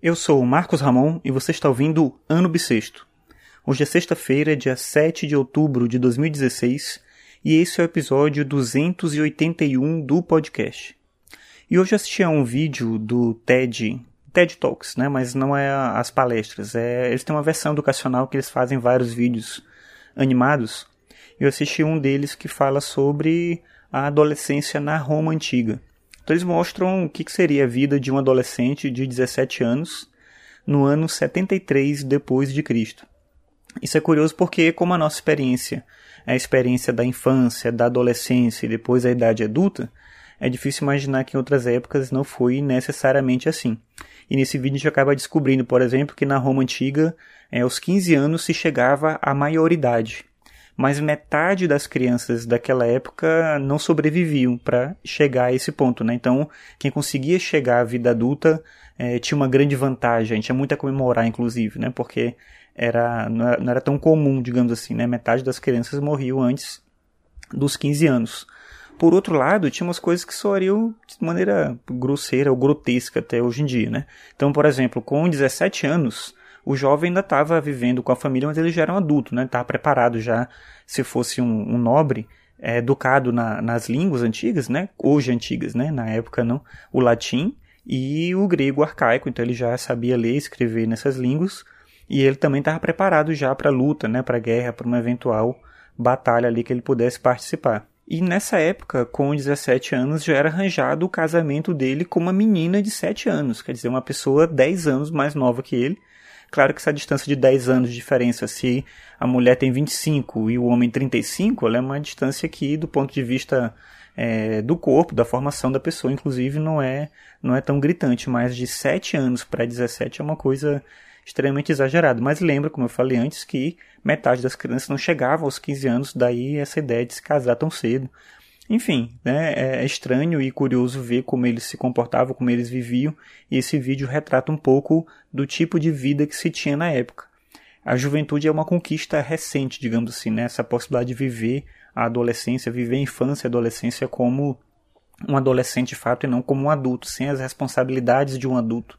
Eu sou o Marcos Ramon e você está ouvindo Ano Bissexto. Hoje é sexta-feira, dia 7 de outubro de 2016, e esse é o episódio 281 do podcast. E hoje assisti a um vídeo do TED, TED Talks, né, mas não é as palestras, é, eles têm uma versão educacional que eles fazem vários vídeos animados, eu assisti um deles que fala sobre a adolescência na Roma Antiga. Então eles mostram o que seria a vida de um adolescente de 17 anos no ano 73 depois de Cristo. Isso é curioso porque como a nossa experiência é a experiência da infância, da adolescência e depois a idade adulta, é difícil imaginar que em outras épocas não foi necessariamente assim. E nesse vídeo a gente acaba descobrindo, por exemplo, que na Roma antiga, é, aos 15 anos se chegava à maioridade mas metade das crianças daquela época não sobreviviam para chegar a esse ponto, né? Então, quem conseguia chegar à vida adulta é, tinha uma grande vantagem, tinha muito a comemorar, inclusive, né? Porque era, não, era, não era tão comum, digamos assim, né? Metade das crianças morriam antes dos 15 anos. Por outro lado, tinha umas coisas que soariam de maneira grosseira ou grotesca até hoje em dia, né? Então, por exemplo, com 17 anos, o jovem ainda estava vivendo com a família, mas ele já era um adulto, né? Estava preparado já, se fosse um, um nobre, é, educado na, nas línguas antigas, né? Hoje antigas, né? Na época não, o latim e o grego arcaico, então ele já sabia ler e escrever nessas línguas e ele também estava preparado já para a luta, né? Para a guerra, para uma eventual batalha ali que ele pudesse participar. E nessa época, com 17 anos, já era arranjado o casamento dele com uma menina de 7 anos, quer dizer, uma pessoa 10 anos mais nova que ele, Claro que essa distância de 10 anos de diferença, se a mulher tem 25 e o homem 35, ela é uma distância que, do ponto de vista é, do corpo, da formação da pessoa, inclusive, não é, não é tão gritante. Mas de 7 anos para 17 é uma coisa extremamente exagerada. Mas lembra, como eu falei antes, que metade das crianças não chegava aos 15 anos, daí essa ideia de se casar tão cedo. Enfim, né, é estranho e curioso ver como eles se comportavam, como eles viviam, e esse vídeo retrata um pouco do tipo de vida que se tinha na época. A juventude é uma conquista recente, digamos assim, né? essa possibilidade de viver a adolescência, viver a infância e a adolescência como um adolescente de fato e não como um adulto, sem as responsabilidades de um adulto.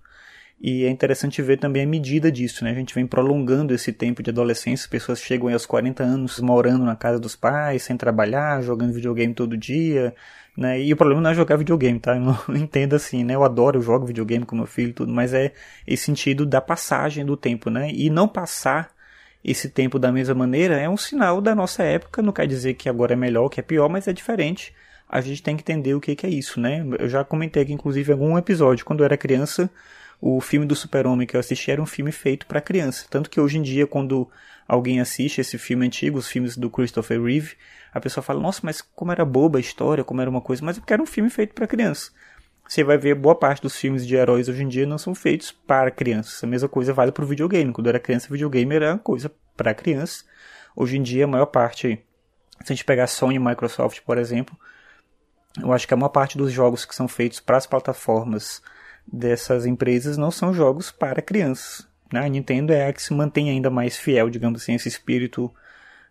E é interessante ver também a medida disso, né? A gente vem prolongando esse tempo de adolescência, as pessoas chegam aos 40 anos morando na casa dos pais, sem trabalhar, jogando videogame todo dia, né? E o problema não é jogar videogame, tá? Eu não entendo assim, né? Eu adoro, eu jogo videogame com meu filho e tudo, mas é esse sentido da passagem do tempo, né? E não passar esse tempo da mesma maneira é um sinal da nossa época, não quer dizer que agora é melhor, que é pior, mas é diferente. A gente tem que entender o que é isso, né? Eu já comentei aqui, inclusive, em algum episódio, quando eu era criança, o filme do Super-Homem que eu assisti era um filme feito para criança. Tanto que hoje em dia, quando alguém assiste esse filme antigo, os filmes do Christopher Reeve, a pessoa fala: Nossa, mas como era boba a história, como era uma coisa. Mas é porque era um filme feito para criança. Você vai ver boa parte dos filmes de heróis hoje em dia não são feitos para crianças. A mesma coisa vale para o videogame. Quando eu era criança, videogame era uma coisa para criança. Hoje em dia, a maior parte, se a gente pegar Sony e Microsoft, por exemplo, eu acho que a maior parte dos jogos que são feitos para as plataformas dessas empresas não são jogos para crianças. Né? A Nintendo é a que se mantém ainda mais fiel, digamos assim, esse espírito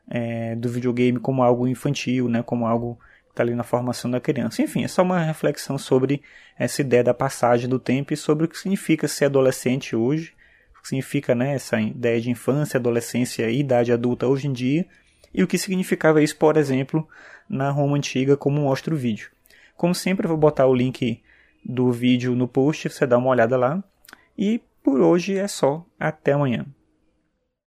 é, do videogame como algo infantil, né? como algo que está ali na formação da criança. Enfim, é só uma reflexão sobre essa ideia da passagem do tempo e sobre o que significa ser adolescente hoje, o que significa né, essa ideia de infância, adolescência e idade adulta hoje em dia, e o que significava isso, por exemplo, na Roma Antiga, como mostra o vídeo. Como sempre, eu vou botar o link do vídeo no post, você dá uma olhada lá. E por hoje é só. Até amanhã.